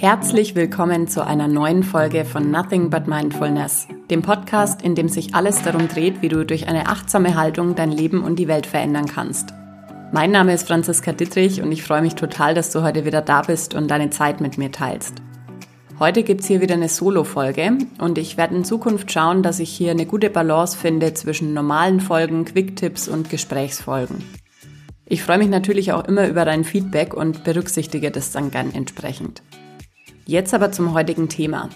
Herzlich willkommen zu einer neuen Folge von Nothing But Mindfulness, dem Podcast, in dem sich alles darum dreht, wie du durch eine achtsame Haltung dein Leben und die Welt verändern kannst. Mein Name ist Franziska Dittrich und ich freue mich total, dass du heute wieder da bist und deine Zeit mit mir teilst. Heute gibt es hier wieder eine Solo-Folge und ich werde in Zukunft schauen, dass ich hier eine gute Balance finde zwischen normalen Folgen, Quick-Tipps und Gesprächsfolgen. Ich freue mich natürlich auch immer über dein Feedback und berücksichtige das dann gern entsprechend. Jetzt aber zum heutigen Thema.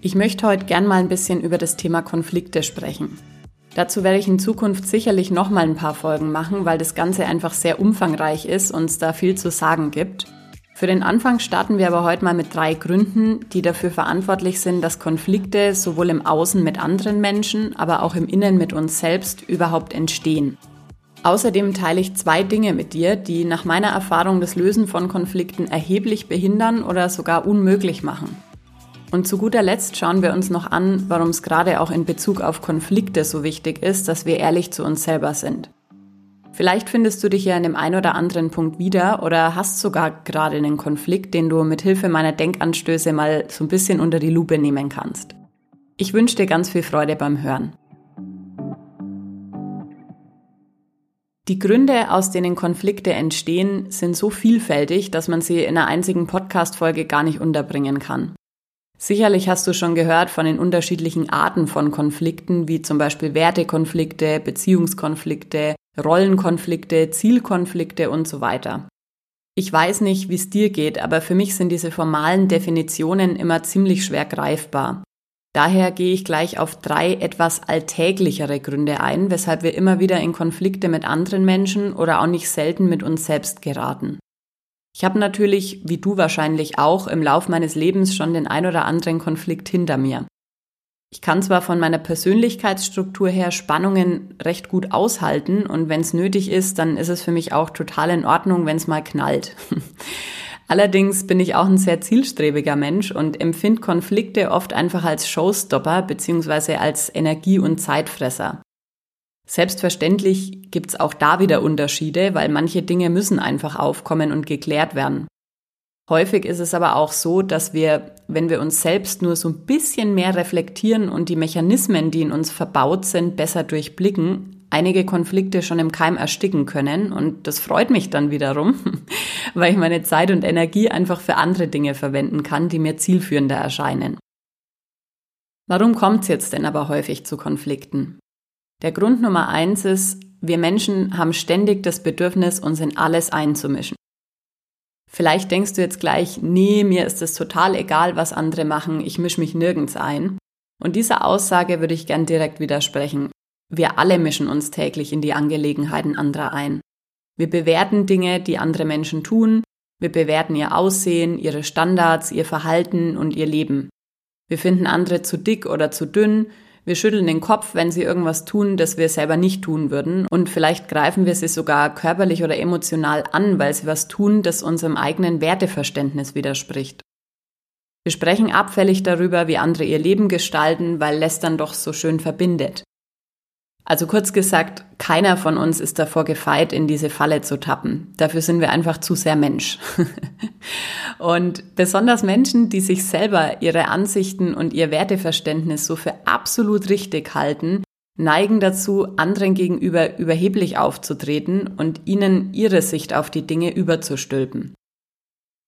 Ich möchte heute gern mal ein bisschen über das Thema Konflikte sprechen. Dazu werde ich in Zukunft sicherlich noch mal ein paar Folgen machen, weil das Ganze einfach sehr umfangreich ist und es da viel zu sagen gibt. Für den Anfang starten wir aber heute mal mit drei Gründen, die dafür verantwortlich sind, dass Konflikte sowohl im Außen mit anderen Menschen, aber auch im Innen mit uns selbst überhaupt entstehen. Außerdem teile ich zwei Dinge mit dir, die nach meiner Erfahrung das Lösen von Konflikten erheblich behindern oder sogar unmöglich machen. Und zu guter Letzt schauen wir uns noch an, warum es gerade auch in Bezug auf Konflikte so wichtig ist, dass wir ehrlich zu uns selber sind. Vielleicht findest du dich ja in dem einen oder anderen Punkt wieder oder hast sogar gerade einen Konflikt, den du mit Hilfe meiner Denkanstöße mal so ein bisschen unter die Lupe nehmen kannst. Ich wünsche dir ganz viel Freude beim Hören. Die Gründe, aus denen Konflikte entstehen, sind so vielfältig, dass man sie in einer einzigen Podcast-Folge gar nicht unterbringen kann. Sicherlich hast du schon gehört von den unterschiedlichen Arten von Konflikten, wie zum Beispiel Wertekonflikte, Beziehungskonflikte, Rollenkonflikte, Zielkonflikte und so weiter. Ich weiß nicht, wie es dir geht, aber für mich sind diese formalen Definitionen immer ziemlich schwer greifbar. Daher gehe ich gleich auf drei etwas alltäglichere Gründe ein, weshalb wir immer wieder in Konflikte mit anderen Menschen oder auch nicht selten mit uns selbst geraten. Ich habe natürlich, wie du wahrscheinlich auch, im Lauf meines Lebens schon den ein oder anderen Konflikt hinter mir. Ich kann zwar von meiner Persönlichkeitsstruktur her Spannungen recht gut aushalten und wenn es nötig ist, dann ist es für mich auch total in Ordnung, wenn es mal knallt. Allerdings bin ich auch ein sehr zielstrebiger Mensch und empfinde Konflikte oft einfach als Showstopper bzw. als Energie- und Zeitfresser. Selbstverständlich gibt's auch da wieder Unterschiede, weil manche Dinge müssen einfach aufkommen und geklärt werden. Häufig ist es aber auch so, dass wir, wenn wir uns selbst nur so ein bisschen mehr reflektieren und die Mechanismen, die in uns verbaut sind, besser durchblicken, einige Konflikte schon im Keim ersticken können. Und das freut mich dann wiederum, weil ich meine Zeit und Energie einfach für andere Dinge verwenden kann, die mir zielführender erscheinen. Warum kommt es jetzt denn aber häufig zu Konflikten? Der Grund Nummer eins ist, wir Menschen haben ständig das Bedürfnis, uns in alles einzumischen. Vielleicht denkst du jetzt gleich, nee, mir ist es total egal, was andere machen, ich mische mich nirgends ein. Und dieser Aussage würde ich gern direkt widersprechen. Wir alle mischen uns täglich in die Angelegenheiten anderer ein. Wir bewerten Dinge, die andere Menschen tun, wir bewerten ihr Aussehen, ihre Standards, ihr Verhalten und ihr Leben. Wir finden andere zu dick oder zu dünn, wir schütteln den Kopf, wenn sie irgendwas tun, das wir selber nicht tun würden, und vielleicht greifen wir sie sogar körperlich oder emotional an, weil sie was tun, das unserem eigenen Werteverständnis widerspricht. Wir sprechen abfällig darüber, wie andere ihr Leben gestalten, weil Lästern doch so schön verbindet. Also kurz gesagt, keiner von uns ist davor gefeit, in diese Falle zu tappen. Dafür sind wir einfach zu sehr Mensch. und besonders Menschen, die sich selber ihre Ansichten und ihr Werteverständnis so für absolut richtig halten, neigen dazu, anderen gegenüber überheblich aufzutreten und ihnen ihre Sicht auf die Dinge überzustülpen.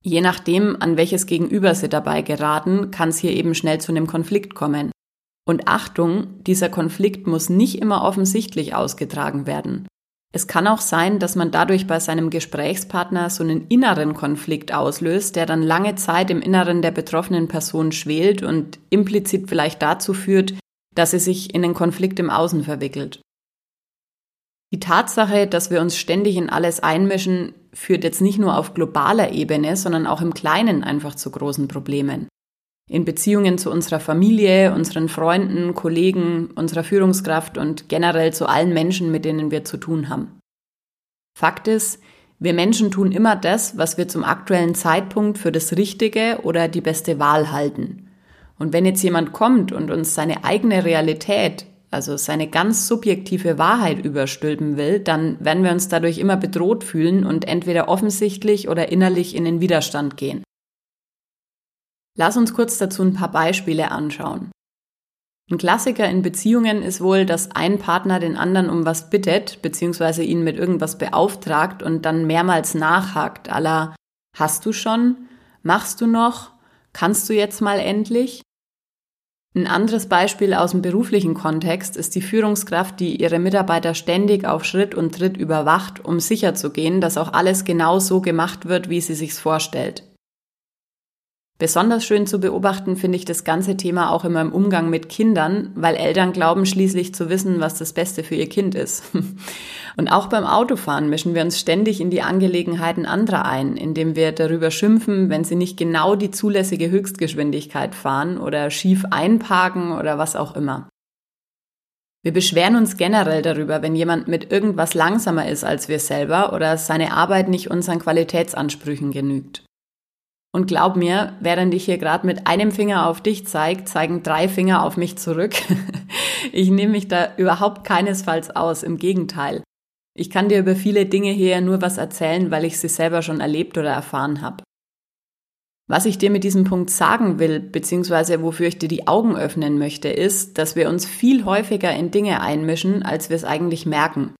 Je nachdem, an welches Gegenüber sie dabei geraten, kann es hier eben schnell zu einem Konflikt kommen. Und Achtung, dieser Konflikt muss nicht immer offensichtlich ausgetragen werden. Es kann auch sein, dass man dadurch bei seinem Gesprächspartner so einen inneren Konflikt auslöst, der dann lange Zeit im Inneren der betroffenen Person schwelt und implizit vielleicht dazu führt, dass sie sich in den Konflikt im Außen verwickelt. Die Tatsache, dass wir uns ständig in alles einmischen, führt jetzt nicht nur auf globaler Ebene, sondern auch im Kleinen einfach zu großen Problemen in Beziehungen zu unserer Familie, unseren Freunden, Kollegen, unserer Führungskraft und generell zu allen Menschen, mit denen wir zu tun haben. Fakt ist, wir Menschen tun immer das, was wir zum aktuellen Zeitpunkt für das Richtige oder die beste Wahl halten. Und wenn jetzt jemand kommt und uns seine eigene Realität, also seine ganz subjektive Wahrheit überstülpen will, dann werden wir uns dadurch immer bedroht fühlen und entweder offensichtlich oder innerlich in den Widerstand gehen. Lass uns kurz dazu ein paar Beispiele anschauen. Ein Klassiker in Beziehungen ist wohl, dass ein Partner den anderen um was bittet, beziehungsweise ihn mit irgendwas beauftragt und dann mehrmals nachhakt, aller Hast du schon? Machst du noch? Kannst du jetzt mal endlich? Ein anderes Beispiel aus dem beruflichen Kontext ist die Führungskraft, die ihre Mitarbeiter ständig auf Schritt und Tritt überwacht, um sicherzugehen, dass auch alles genau so gemacht wird, wie sie sich's vorstellt. Besonders schön zu beobachten finde ich das ganze Thema auch immer im Umgang mit Kindern, weil Eltern glauben schließlich zu wissen, was das Beste für ihr Kind ist. Und auch beim Autofahren mischen wir uns ständig in die Angelegenheiten anderer ein, indem wir darüber schimpfen, wenn sie nicht genau die zulässige Höchstgeschwindigkeit fahren oder schief einparken oder was auch immer. Wir beschweren uns generell darüber, wenn jemand mit irgendwas langsamer ist als wir selber oder seine Arbeit nicht unseren Qualitätsansprüchen genügt. Und glaub mir, während ich hier gerade mit einem Finger auf dich zeige, zeigen drei Finger auf mich zurück. ich nehme mich da überhaupt keinesfalls aus, im Gegenteil. Ich kann dir über viele Dinge hier nur was erzählen, weil ich sie selber schon erlebt oder erfahren habe. Was ich dir mit diesem Punkt sagen will, beziehungsweise wofür ich dir die Augen öffnen möchte, ist, dass wir uns viel häufiger in Dinge einmischen, als wir es eigentlich merken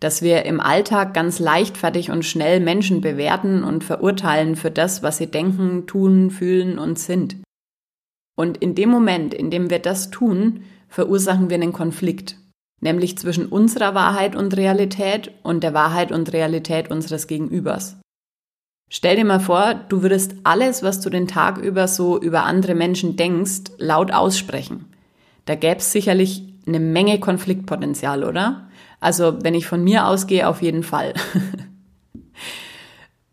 dass wir im Alltag ganz leichtfertig und schnell Menschen bewerten und verurteilen für das, was sie denken, tun, fühlen und sind. Und in dem Moment, in dem wir das tun, verursachen wir einen Konflikt, nämlich zwischen unserer Wahrheit und Realität und der Wahrheit und Realität unseres Gegenübers. Stell dir mal vor, du würdest alles, was du den Tag über so über andere Menschen denkst, laut aussprechen. Da gäbe es sicherlich eine Menge Konfliktpotenzial, oder? Also wenn ich von mir ausgehe, auf jeden Fall.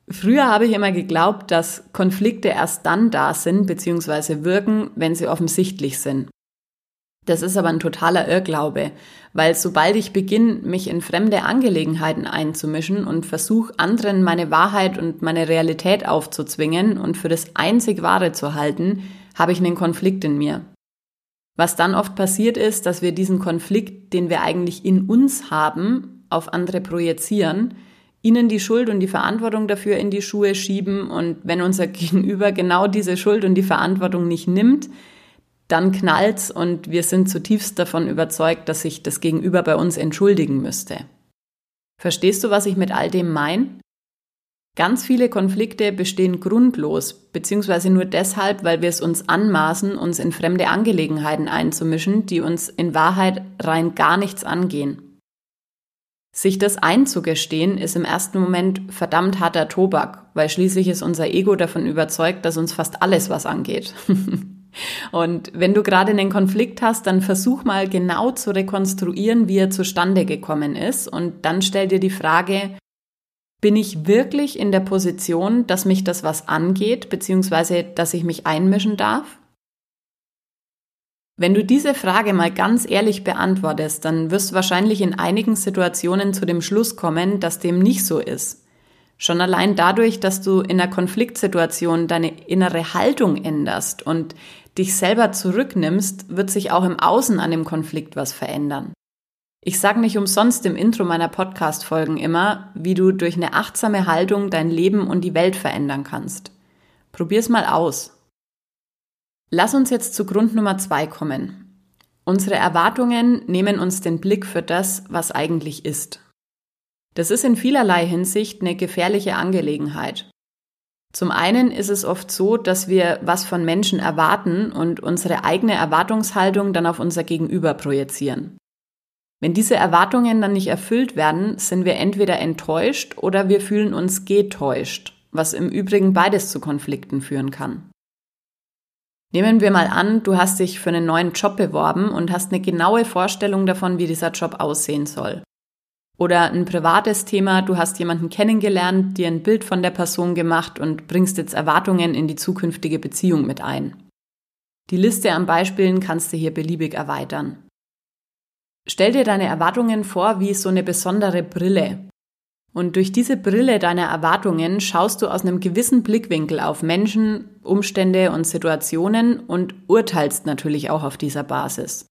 Früher habe ich immer geglaubt, dass Konflikte erst dann da sind bzw. wirken, wenn sie offensichtlich sind. Das ist aber ein totaler Irrglaube, weil sobald ich beginne, mich in fremde Angelegenheiten einzumischen und versuche, anderen meine Wahrheit und meine Realität aufzuzwingen und für das einzig Wahre zu halten, habe ich einen Konflikt in mir. Was dann oft passiert ist, dass wir diesen Konflikt, den wir eigentlich in uns haben, auf andere projizieren, ihnen die Schuld und die Verantwortung dafür in die Schuhe schieben und wenn unser Gegenüber genau diese Schuld und die Verantwortung nicht nimmt, dann knallt's und wir sind zutiefst davon überzeugt, dass sich das Gegenüber bei uns entschuldigen müsste. Verstehst du, was ich mit all dem meine? Ganz viele Konflikte bestehen grundlos, beziehungsweise nur deshalb, weil wir es uns anmaßen, uns in fremde Angelegenheiten einzumischen, die uns in Wahrheit rein gar nichts angehen. Sich das einzugestehen, ist im ersten Moment verdammt harter Tobak, weil schließlich ist unser Ego davon überzeugt, dass uns fast alles was angeht. Und wenn du gerade einen Konflikt hast, dann versuch mal genau zu rekonstruieren, wie er zustande gekommen ist und dann stell dir die Frage, bin ich wirklich in der Position, dass mich das was angeht, beziehungsweise dass ich mich einmischen darf? Wenn du diese Frage mal ganz ehrlich beantwortest, dann wirst du wahrscheinlich in einigen Situationen zu dem Schluss kommen, dass dem nicht so ist. Schon allein dadurch, dass du in einer Konfliktsituation deine innere Haltung änderst und dich selber zurücknimmst, wird sich auch im Außen an dem Konflikt was verändern. Ich sage nicht umsonst im Intro meiner Podcast-Folgen immer, wie du durch eine achtsame Haltung dein Leben und die Welt verändern kannst. Probier's mal aus. Lass uns jetzt zu Grund Nummer zwei kommen. Unsere Erwartungen nehmen uns den Blick für das, was eigentlich ist. Das ist in vielerlei Hinsicht eine gefährliche Angelegenheit. Zum einen ist es oft so, dass wir was von Menschen erwarten und unsere eigene Erwartungshaltung dann auf unser Gegenüber projizieren. Wenn diese Erwartungen dann nicht erfüllt werden, sind wir entweder enttäuscht oder wir fühlen uns getäuscht, was im Übrigen beides zu Konflikten führen kann. Nehmen wir mal an, du hast dich für einen neuen Job beworben und hast eine genaue Vorstellung davon, wie dieser Job aussehen soll. Oder ein privates Thema, du hast jemanden kennengelernt, dir ein Bild von der Person gemacht und bringst jetzt Erwartungen in die zukünftige Beziehung mit ein. Die Liste an Beispielen kannst du hier beliebig erweitern. Stell dir deine Erwartungen vor wie so eine besondere Brille. Und durch diese Brille deiner Erwartungen schaust du aus einem gewissen Blickwinkel auf Menschen, Umstände und Situationen und urteilst natürlich auch auf dieser Basis.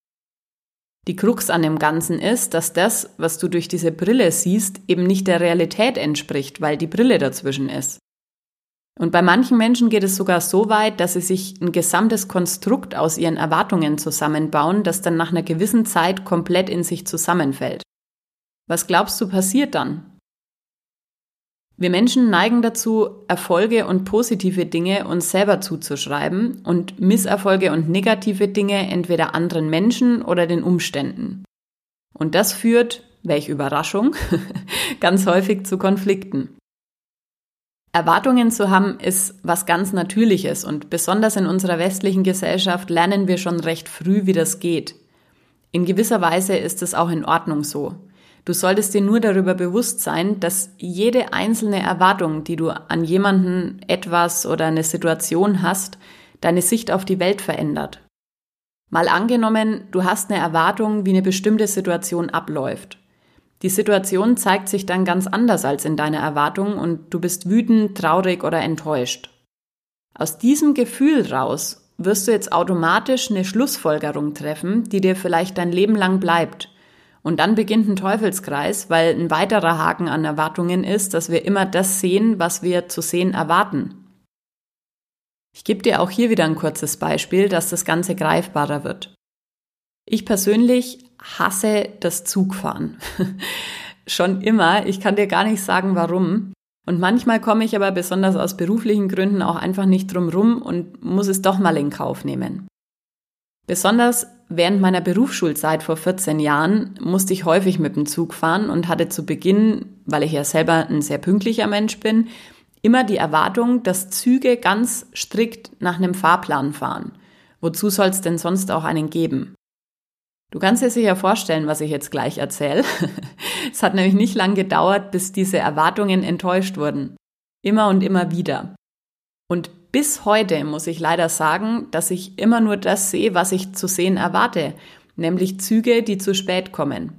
Die Krux an dem Ganzen ist, dass das, was du durch diese Brille siehst, eben nicht der Realität entspricht, weil die Brille dazwischen ist. Und bei manchen Menschen geht es sogar so weit, dass sie sich ein gesamtes Konstrukt aus ihren Erwartungen zusammenbauen, das dann nach einer gewissen Zeit komplett in sich zusammenfällt. Was glaubst du passiert dann? Wir Menschen neigen dazu, Erfolge und positive Dinge uns selber zuzuschreiben und Misserfolge und negative Dinge entweder anderen Menschen oder den Umständen. Und das führt, welch Überraschung, ganz häufig zu Konflikten. Erwartungen zu haben ist was ganz Natürliches und besonders in unserer westlichen Gesellschaft lernen wir schon recht früh, wie das geht. In gewisser Weise ist es auch in Ordnung so. Du solltest dir nur darüber bewusst sein, dass jede einzelne Erwartung, die du an jemanden, etwas oder eine Situation hast, deine Sicht auf die Welt verändert. Mal angenommen, du hast eine Erwartung, wie eine bestimmte Situation abläuft. Die Situation zeigt sich dann ganz anders als in deiner Erwartung und du bist wütend, traurig oder enttäuscht. Aus diesem Gefühl raus wirst du jetzt automatisch eine Schlussfolgerung treffen, die dir vielleicht dein Leben lang bleibt. Und dann beginnt ein Teufelskreis, weil ein weiterer Haken an Erwartungen ist, dass wir immer das sehen, was wir zu sehen erwarten. Ich gebe dir auch hier wieder ein kurzes Beispiel, dass das Ganze greifbarer wird. Ich persönlich hasse das Zugfahren. Schon immer. Ich kann dir gar nicht sagen, warum. Und manchmal komme ich aber besonders aus beruflichen Gründen auch einfach nicht drum rum und muss es doch mal in Kauf nehmen. Besonders während meiner Berufsschulzeit vor 14 Jahren musste ich häufig mit dem Zug fahren und hatte zu Beginn, weil ich ja selber ein sehr pünktlicher Mensch bin, immer die Erwartung, dass Züge ganz strikt nach einem Fahrplan fahren. Wozu soll es denn sonst auch einen geben? Du kannst dir sicher vorstellen, was ich jetzt gleich erzähle. es hat nämlich nicht lang gedauert, bis diese Erwartungen enttäuscht wurden. Immer und immer wieder. Und bis heute muss ich leider sagen, dass ich immer nur das sehe, was ich zu sehen erwarte, nämlich Züge, die zu spät kommen.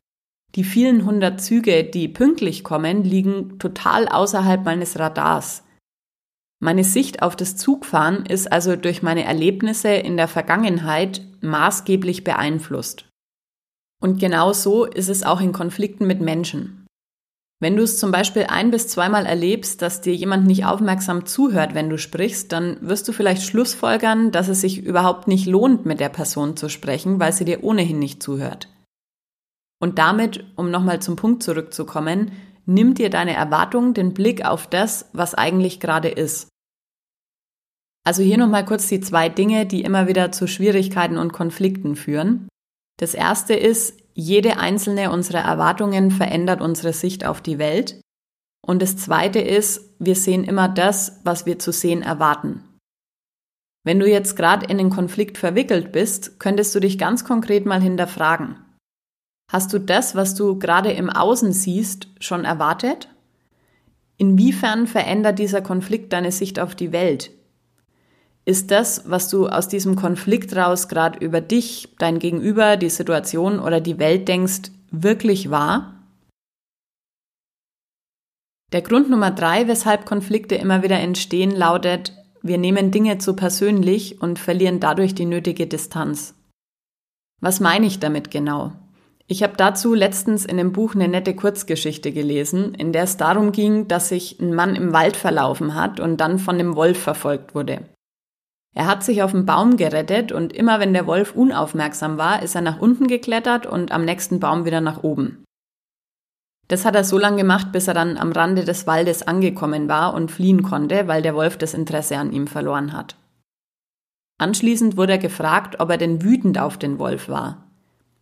Die vielen hundert Züge, die pünktlich kommen, liegen total außerhalb meines Radars. Meine Sicht auf das Zugfahren ist also durch meine Erlebnisse in der Vergangenheit maßgeblich beeinflusst. Und genau so ist es auch in Konflikten mit Menschen. Wenn du es zum Beispiel ein bis zweimal erlebst, dass dir jemand nicht aufmerksam zuhört, wenn du sprichst, dann wirst du vielleicht schlussfolgern, dass es sich überhaupt nicht lohnt, mit der Person zu sprechen, weil sie dir ohnehin nicht zuhört. Und damit, um nochmal zum Punkt zurückzukommen, nimmt dir deine Erwartung den Blick auf das, was eigentlich gerade ist. Also hier nochmal kurz die zwei Dinge, die immer wieder zu Schwierigkeiten und Konflikten führen. Das erste ist, jede einzelne unserer Erwartungen verändert unsere Sicht auf die Welt. Und das zweite ist, wir sehen immer das, was wir zu sehen erwarten. Wenn du jetzt gerade in den Konflikt verwickelt bist, könntest du dich ganz konkret mal hinterfragen. Hast du das, was du gerade im Außen siehst, schon erwartet? Inwiefern verändert dieser Konflikt deine Sicht auf die Welt? Ist das, was du aus diesem Konflikt raus gerade über dich, dein Gegenüber, die Situation oder die Welt denkst, wirklich wahr? Der Grund Nummer drei, weshalb Konflikte immer wieder entstehen, lautet, wir nehmen Dinge zu persönlich und verlieren dadurch die nötige Distanz. Was meine ich damit genau? Ich habe dazu letztens in dem Buch eine nette Kurzgeschichte gelesen, in der es darum ging, dass sich ein Mann im Wald verlaufen hat und dann von dem Wolf verfolgt wurde. Er hat sich auf den Baum gerettet und immer wenn der Wolf unaufmerksam war, ist er nach unten geklettert und am nächsten Baum wieder nach oben. Das hat er so lange gemacht, bis er dann am Rande des Waldes angekommen war und fliehen konnte, weil der Wolf das Interesse an ihm verloren hat. Anschließend wurde er gefragt, ob er denn wütend auf den Wolf war.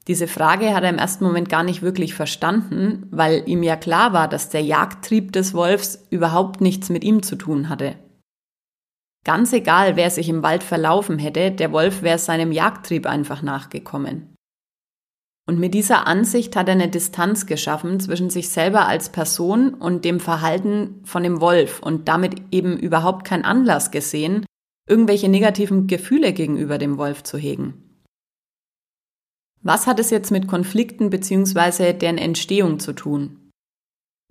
Diese Frage hat er im ersten Moment gar nicht wirklich verstanden, weil ihm ja klar war, dass der Jagdtrieb des Wolfs überhaupt nichts mit ihm zu tun hatte. Ganz egal, wer sich im Wald verlaufen hätte, der Wolf wäre seinem Jagdtrieb einfach nachgekommen. Und mit dieser Ansicht hat er eine Distanz geschaffen zwischen sich selber als Person und dem Verhalten von dem Wolf und damit eben überhaupt keinen Anlass gesehen, irgendwelche negativen Gefühle gegenüber dem Wolf zu hegen. Was hat es jetzt mit Konflikten bzw. deren Entstehung zu tun?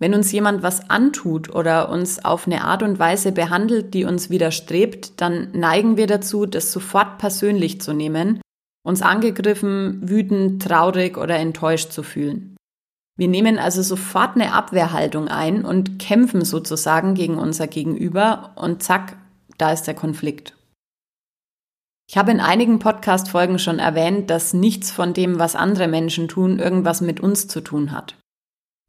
Wenn uns jemand was antut oder uns auf eine Art und Weise behandelt, die uns widerstrebt, dann neigen wir dazu, das sofort persönlich zu nehmen, uns angegriffen, wütend, traurig oder enttäuscht zu fühlen. Wir nehmen also sofort eine Abwehrhaltung ein und kämpfen sozusagen gegen unser Gegenüber und zack, da ist der Konflikt. Ich habe in einigen Podcast-Folgen schon erwähnt, dass nichts von dem, was andere Menschen tun, irgendwas mit uns zu tun hat.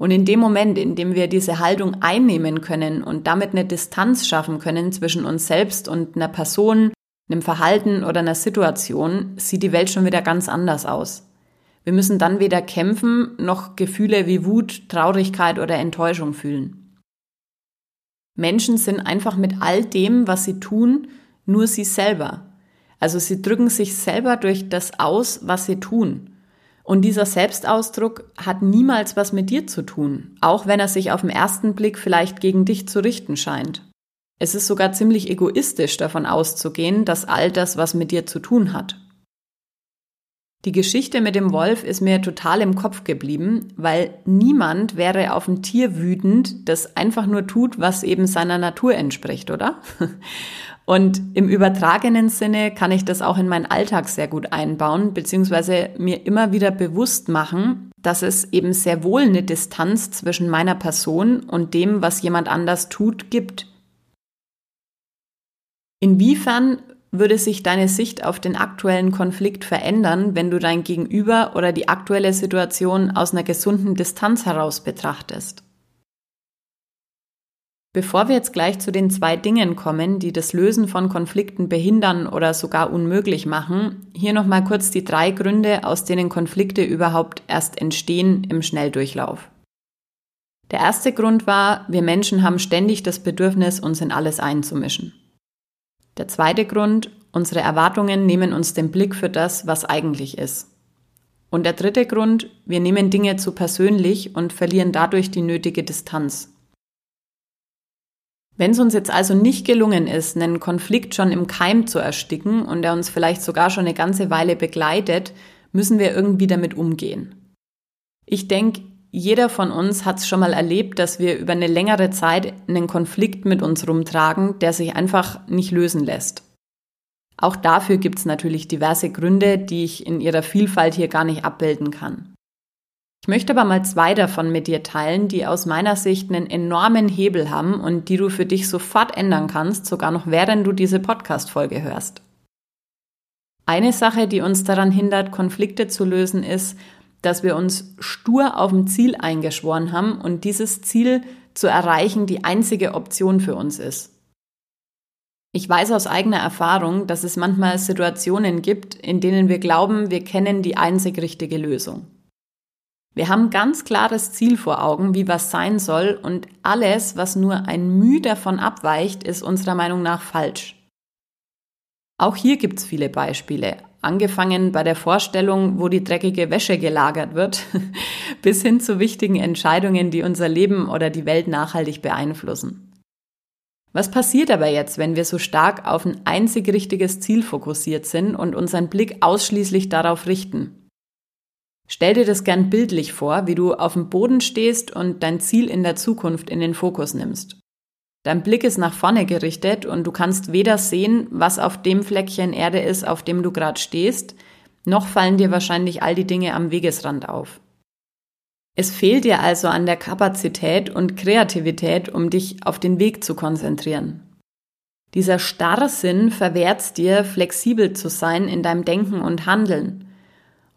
Und in dem Moment, in dem wir diese Haltung einnehmen können und damit eine Distanz schaffen können zwischen uns selbst und einer Person, einem Verhalten oder einer Situation, sieht die Welt schon wieder ganz anders aus. Wir müssen dann weder kämpfen noch Gefühle wie Wut, Traurigkeit oder Enttäuschung fühlen. Menschen sind einfach mit all dem, was sie tun, nur sie selber. Also sie drücken sich selber durch das aus, was sie tun. Und dieser Selbstausdruck hat niemals was mit dir zu tun, auch wenn er sich auf den ersten Blick vielleicht gegen dich zu richten scheint. Es ist sogar ziemlich egoistisch davon auszugehen, dass all das was mit dir zu tun hat. Die Geschichte mit dem Wolf ist mir total im Kopf geblieben, weil niemand wäre auf ein Tier wütend, das einfach nur tut, was eben seiner Natur entspricht, oder? Und im übertragenen Sinne kann ich das auch in meinen Alltag sehr gut einbauen, beziehungsweise mir immer wieder bewusst machen, dass es eben sehr wohl eine Distanz zwischen meiner Person und dem, was jemand anders tut, gibt. Inwiefern würde sich deine Sicht auf den aktuellen Konflikt verändern, wenn du dein Gegenüber oder die aktuelle Situation aus einer gesunden Distanz heraus betrachtest? Bevor wir jetzt gleich zu den zwei Dingen kommen, die das Lösen von Konflikten behindern oder sogar unmöglich machen, hier nochmal kurz die drei Gründe, aus denen Konflikte überhaupt erst entstehen im Schnelldurchlauf. Der erste Grund war, wir Menschen haben ständig das Bedürfnis, uns in alles einzumischen. Der zweite Grund, unsere Erwartungen nehmen uns den Blick für das, was eigentlich ist. Und der dritte Grund, wir nehmen Dinge zu persönlich und verlieren dadurch die nötige Distanz. Wenn es uns jetzt also nicht gelungen ist, einen Konflikt schon im Keim zu ersticken und er uns vielleicht sogar schon eine ganze Weile begleitet, müssen wir irgendwie damit umgehen. Ich denke, jeder von uns hat es schon mal erlebt, dass wir über eine längere Zeit einen Konflikt mit uns rumtragen, der sich einfach nicht lösen lässt. Auch dafür gibt es natürlich diverse Gründe, die ich in ihrer Vielfalt hier gar nicht abbilden kann. Ich möchte aber mal zwei davon mit dir teilen, die aus meiner Sicht einen enormen Hebel haben und die du für dich sofort ändern kannst, sogar noch während du diese Podcast-Folge hörst. Eine Sache, die uns daran hindert, Konflikte zu lösen, ist, dass wir uns stur auf ein Ziel eingeschworen haben und dieses Ziel zu erreichen die einzige Option für uns ist. Ich weiß aus eigener Erfahrung, dass es manchmal Situationen gibt, in denen wir glauben, wir kennen die einzig richtige Lösung. Wir haben ganz klares Ziel vor Augen, wie was sein soll, und alles, was nur ein Mühe davon abweicht, ist unserer Meinung nach falsch. Auch hier gibt's viele Beispiele, angefangen bei der Vorstellung, wo die dreckige Wäsche gelagert wird, bis hin zu wichtigen Entscheidungen, die unser Leben oder die Welt nachhaltig beeinflussen. Was passiert aber jetzt, wenn wir so stark auf ein einzig richtiges Ziel fokussiert sind und unseren Blick ausschließlich darauf richten? Stell dir das gern bildlich vor, wie du auf dem Boden stehst und dein Ziel in der Zukunft in den Fokus nimmst. Dein Blick ist nach vorne gerichtet und du kannst weder sehen, was auf dem Fleckchen Erde ist, auf dem du gerade stehst, noch fallen dir wahrscheinlich all die Dinge am Wegesrand auf. Es fehlt dir also an der Kapazität und Kreativität, um dich auf den Weg zu konzentrieren. Dieser Starrsinn verwehrt dir, flexibel zu sein in deinem Denken und Handeln.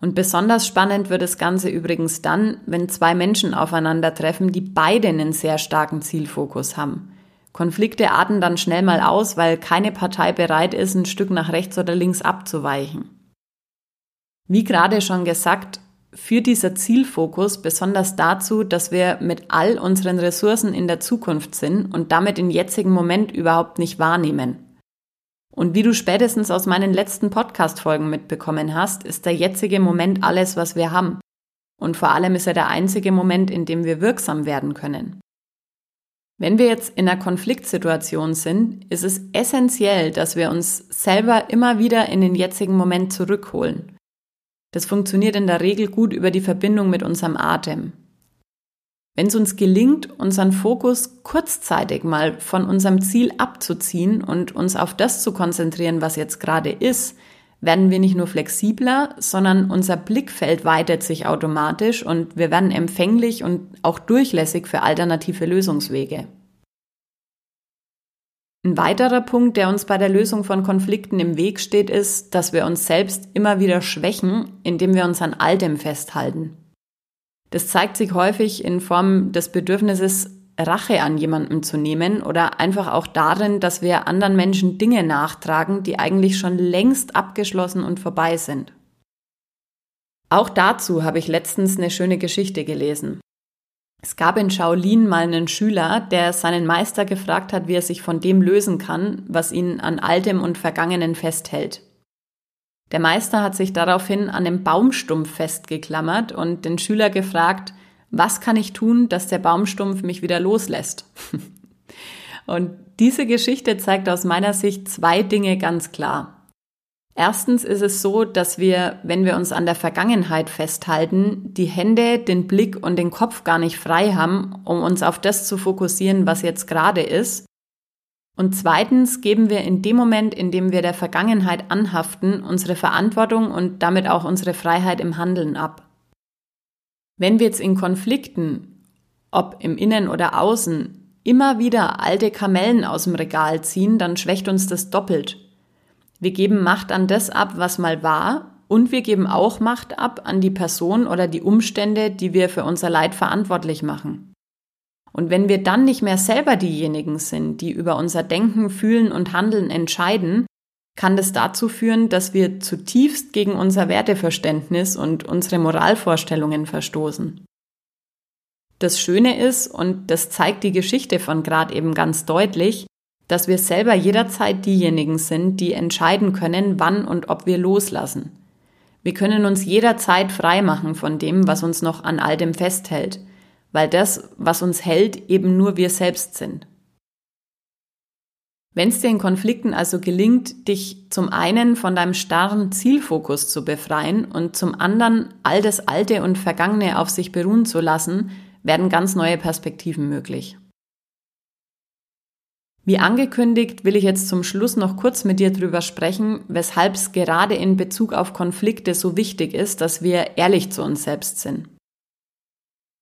Und besonders spannend wird das Ganze übrigens dann, wenn zwei Menschen aufeinandertreffen, die beide einen sehr starken Zielfokus haben. Konflikte arten dann schnell mal aus, weil keine Partei bereit ist, ein Stück nach rechts oder links abzuweichen. Wie gerade schon gesagt, führt dieser Zielfokus besonders dazu, dass wir mit all unseren Ressourcen in der Zukunft sind und damit den jetzigen Moment überhaupt nicht wahrnehmen. Und wie du spätestens aus meinen letzten Podcast-Folgen mitbekommen hast, ist der jetzige Moment alles, was wir haben. Und vor allem ist er der einzige Moment, in dem wir wirksam werden können. Wenn wir jetzt in einer Konfliktsituation sind, ist es essentiell, dass wir uns selber immer wieder in den jetzigen Moment zurückholen. Das funktioniert in der Regel gut über die Verbindung mit unserem Atem. Wenn es uns gelingt, unseren Fokus kurzzeitig mal von unserem Ziel abzuziehen und uns auf das zu konzentrieren, was jetzt gerade ist, werden wir nicht nur flexibler, sondern unser Blickfeld weitet sich automatisch und wir werden empfänglich und auch durchlässig für alternative Lösungswege. Ein weiterer Punkt, der uns bei der Lösung von Konflikten im Weg steht, ist, dass wir uns selbst immer wieder schwächen, indem wir uns an Altem festhalten. Das zeigt sich häufig in Form des Bedürfnisses, Rache an jemandem zu nehmen oder einfach auch darin, dass wir anderen Menschen Dinge nachtragen, die eigentlich schon längst abgeschlossen und vorbei sind. Auch dazu habe ich letztens eine schöne Geschichte gelesen. Es gab in Shaolin mal einen Schüler, der seinen Meister gefragt hat, wie er sich von dem lösen kann, was ihn an Altem und Vergangenen festhält. Der Meister hat sich daraufhin an einem Baumstumpf festgeklammert und den Schüler gefragt, was kann ich tun, dass der Baumstumpf mich wieder loslässt? und diese Geschichte zeigt aus meiner Sicht zwei Dinge ganz klar. Erstens ist es so, dass wir, wenn wir uns an der Vergangenheit festhalten, die Hände, den Blick und den Kopf gar nicht frei haben, um uns auf das zu fokussieren, was jetzt gerade ist. Und zweitens geben wir in dem Moment, in dem wir der Vergangenheit anhaften, unsere Verantwortung und damit auch unsere Freiheit im Handeln ab. Wenn wir jetzt in Konflikten, ob im Innen oder Außen, immer wieder alte Kamellen aus dem Regal ziehen, dann schwächt uns das doppelt. Wir geben Macht an das ab, was mal war, und wir geben auch Macht ab an die Person oder die Umstände, die wir für unser Leid verantwortlich machen. Und wenn wir dann nicht mehr selber diejenigen sind, die über unser Denken, Fühlen und Handeln entscheiden, kann das dazu führen, dass wir zutiefst gegen unser Werteverständnis und unsere Moralvorstellungen verstoßen. Das Schöne ist, und das zeigt die Geschichte von Grad eben ganz deutlich, dass wir selber jederzeit diejenigen sind, die entscheiden können, wann und ob wir loslassen. Wir können uns jederzeit frei machen von dem, was uns noch an all dem festhält, weil das, was uns hält, eben nur wir selbst sind. Wenn es dir in Konflikten also gelingt, dich zum einen von deinem starren Zielfokus zu befreien und zum anderen all das Alte und Vergangene auf sich beruhen zu lassen, werden ganz neue Perspektiven möglich. Wie angekündigt will ich jetzt zum Schluss noch kurz mit dir drüber sprechen, weshalb es gerade in Bezug auf Konflikte so wichtig ist, dass wir ehrlich zu uns selbst sind.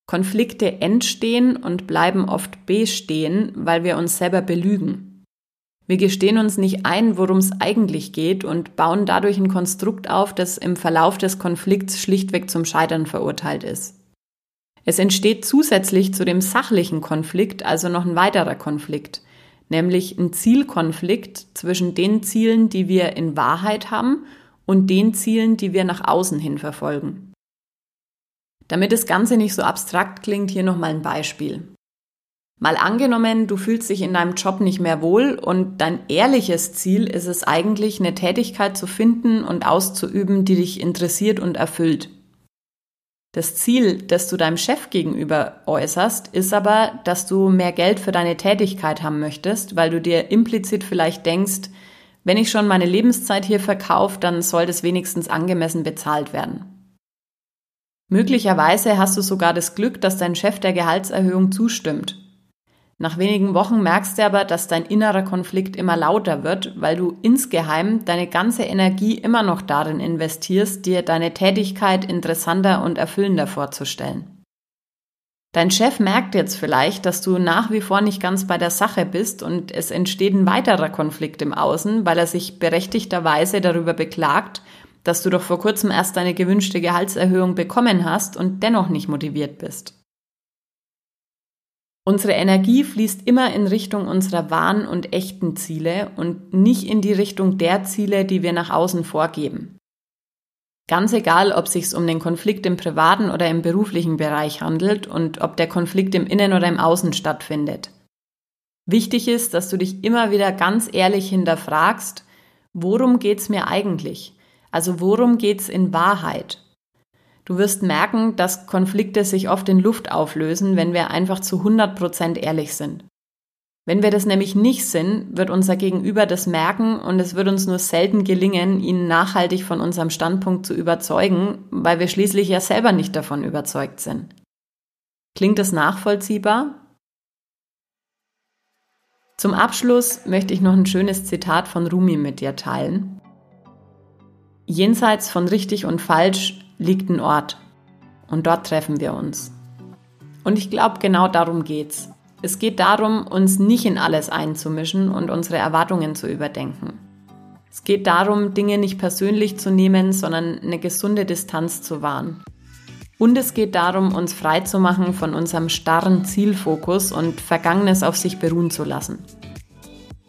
Konflikte entstehen und bleiben oft bestehen, weil wir uns selber belügen. Wir gestehen uns nicht ein, worum es eigentlich geht und bauen dadurch ein Konstrukt auf, das im Verlauf des Konflikts schlichtweg zum Scheitern verurteilt ist. Es entsteht zusätzlich zu dem sachlichen Konflikt also noch ein weiterer Konflikt – nämlich ein Zielkonflikt zwischen den Zielen, die wir in Wahrheit haben und den Zielen, die wir nach außen hin verfolgen. Damit das Ganze nicht so abstrakt klingt, hier nochmal ein Beispiel. Mal angenommen, du fühlst dich in deinem Job nicht mehr wohl und dein ehrliches Ziel ist es eigentlich, eine Tätigkeit zu finden und auszuüben, die dich interessiert und erfüllt. Das Ziel, das du deinem Chef gegenüber äußerst, ist aber, dass du mehr Geld für deine Tätigkeit haben möchtest, weil du dir implizit vielleicht denkst, wenn ich schon meine Lebenszeit hier verkaufe, dann soll das wenigstens angemessen bezahlt werden. Möglicherweise hast du sogar das Glück, dass dein Chef der Gehaltserhöhung zustimmt. Nach wenigen Wochen merkst du aber, dass dein innerer Konflikt immer lauter wird, weil du insgeheim deine ganze Energie immer noch darin investierst, dir deine Tätigkeit interessanter und erfüllender vorzustellen. Dein Chef merkt jetzt vielleicht, dass du nach wie vor nicht ganz bei der Sache bist und es entsteht ein weiterer Konflikt im Außen, weil er sich berechtigterweise darüber beklagt, dass du doch vor kurzem erst deine gewünschte Gehaltserhöhung bekommen hast und dennoch nicht motiviert bist. Unsere Energie fließt immer in Richtung unserer wahren und echten Ziele und nicht in die Richtung der Ziele, die wir nach außen vorgeben. Ganz egal, ob sich um den Konflikt im privaten oder im beruflichen Bereich handelt und ob der Konflikt im Innen oder im Außen stattfindet. Wichtig ist, dass du dich immer wieder ganz ehrlich hinterfragst, worum geht's mir eigentlich? Also worum geht's in Wahrheit? Du wirst merken, dass Konflikte sich oft in Luft auflösen, wenn wir einfach zu 100 Prozent ehrlich sind. Wenn wir das nämlich nicht sind, wird unser Gegenüber das merken und es wird uns nur selten gelingen, ihn nachhaltig von unserem Standpunkt zu überzeugen, weil wir schließlich ja selber nicht davon überzeugt sind. Klingt das nachvollziehbar? Zum Abschluss möchte ich noch ein schönes Zitat von Rumi mit dir teilen. Jenseits von richtig und falsch liegt ein Ort. Und dort treffen wir uns. Und ich glaube, genau darum geht's. Es geht darum, uns nicht in alles einzumischen und unsere Erwartungen zu überdenken. Es geht darum, Dinge nicht persönlich zu nehmen, sondern eine gesunde Distanz zu wahren. Und es geht darum, uns frei zu machen von unserem starren Zielfokus und Vergangenes auf sich beruhen zu lassen.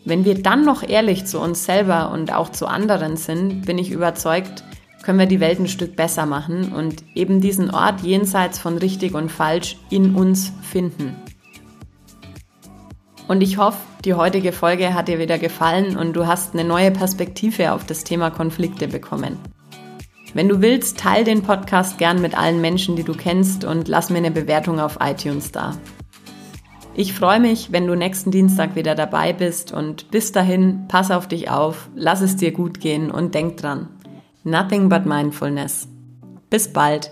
Wenn wir dann noch ehrlich zu uns selber und auch zu anderen sind, bin ich überzeugt, können wir die Welt ein Stück besser machen und eben diesen Ort jenseits von richtig und falsch in uns finden. Und ich hoffe, die heutige Folge hat dir wieder gefallen und du hast eine neue Perspektive auf das Thema Konflikte bekommen. Wenn du willst, teile den Podcast gern mit allen Menschen, die du kennst und lass mir eine Bewertung auf iTunes da. Ich freue mich, wenn du nächsten Dienstag wieder dabei bist und bis dahin, pass auf dich auf, lass es dir gut gehen und denk dran. Nothing but mindfulness. Bis bald.